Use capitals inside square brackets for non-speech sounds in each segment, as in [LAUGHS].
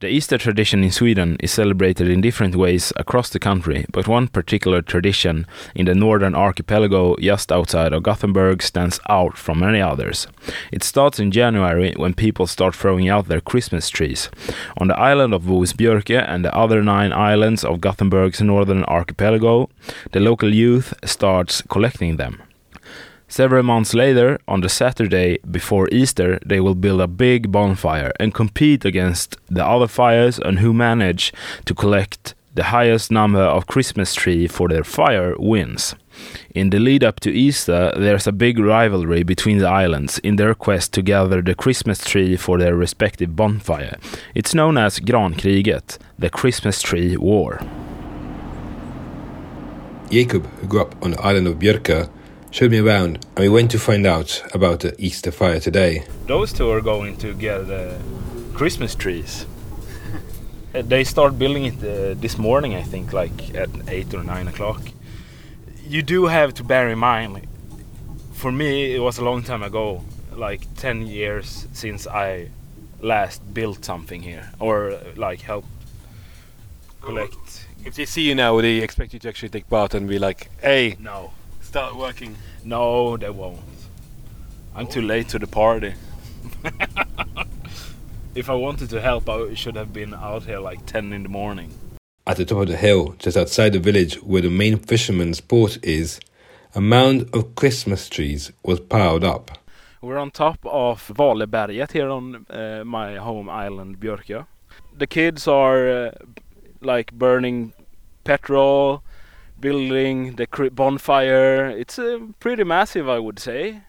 The Easter tradition in Sweden is celebrated in different ways across the country, but one particular tradition in the northern archipelago just outside of Gothenburg stands out from many others. It starts in January when people start throwing out their Christmas trees. On the island of Voesbjörke and the other nine islands of Gothenburg's northern archipelago, the local youth starts collecting them. Several months later, on the Saturday before Easter, they will build a big bonfire and compete against the other fires and who manage to collect the highest number of Christmas tree for their fire wins. In the lead up to Easter, there's a big rivalry between the islands in their quest to gather the Christmas tree for their respective bonfire. It's known as Grankriget, the Christmas tree war. Jacob, who grew up on the island of Björkö, showed me around and we went to find out about the Easter fire today. Those two are going to get uh, Christmas trees. Uh, they start building it uh, this morning, I think, like at 8 or 9 o'clock. You do have to bear in mind, for me, it was a long time ago, like 10 years since I last built something here or uh, like helped collect. If they see you now, would they expect you to actually take part and be like, hey, No, start working? no, they won't. I'm too late to the party. [LAUGHS] if I wanted to help, I should have been out here like 10 in the morning. At the top of the hill, just outside the village where the main fisherman's port is, a mound of Christmas trees was piled up. We're on top of Valeberget here on uh, my home island Björkö. The kids are uh, like burning petrol, building the cri- bonfire. It's uh, pretty massive, I would say.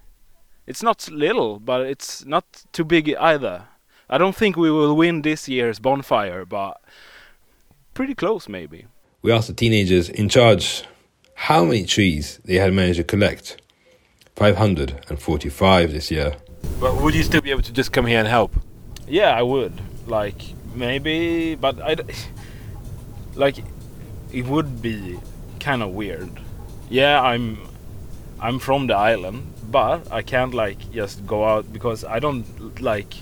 It's not little, but it's not too big either. I don't think we will win this year's bonfire, but pretty close maybe. We asked the teenagers in charge how many trees they had managed to collect. 545 this year. But would you still be able to just come here and help? Yeah, I would. Like maybe, but I d- [SIGHS] like it would be kind of weird. Yeah, I'm I'm from the island, but I can't like just go out because I don't like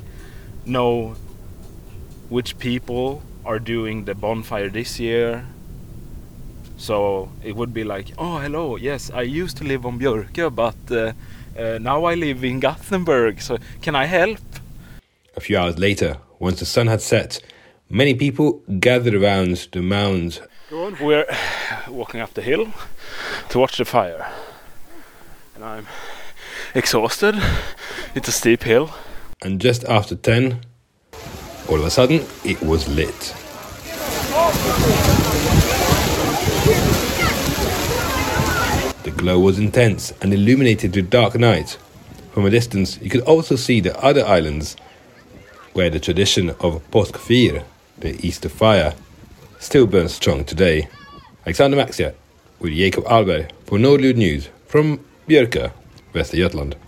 know which people are doing the bonfire this year. So it would be like, oh hello, yes, I used to live on Björkö, but uh, uh, now I live in Gothenburg. So can I help? A few hours later, once the sun had set, many people gathered around the mound. Go on. We're [SIGHS] walking up the hill to watch the fire. And I'm exhausted. It's a steep hill. And just after 10, all of a sudden, it was lit. The glow was intense and illuminated the dark night. From a distance, you could also see the other islands where the tradition of Påskfyr, the Easter fire, still burns strong today. Alexander Maxia with Jacob Ahlberg for Nordljud News from Björkö, Västergötland.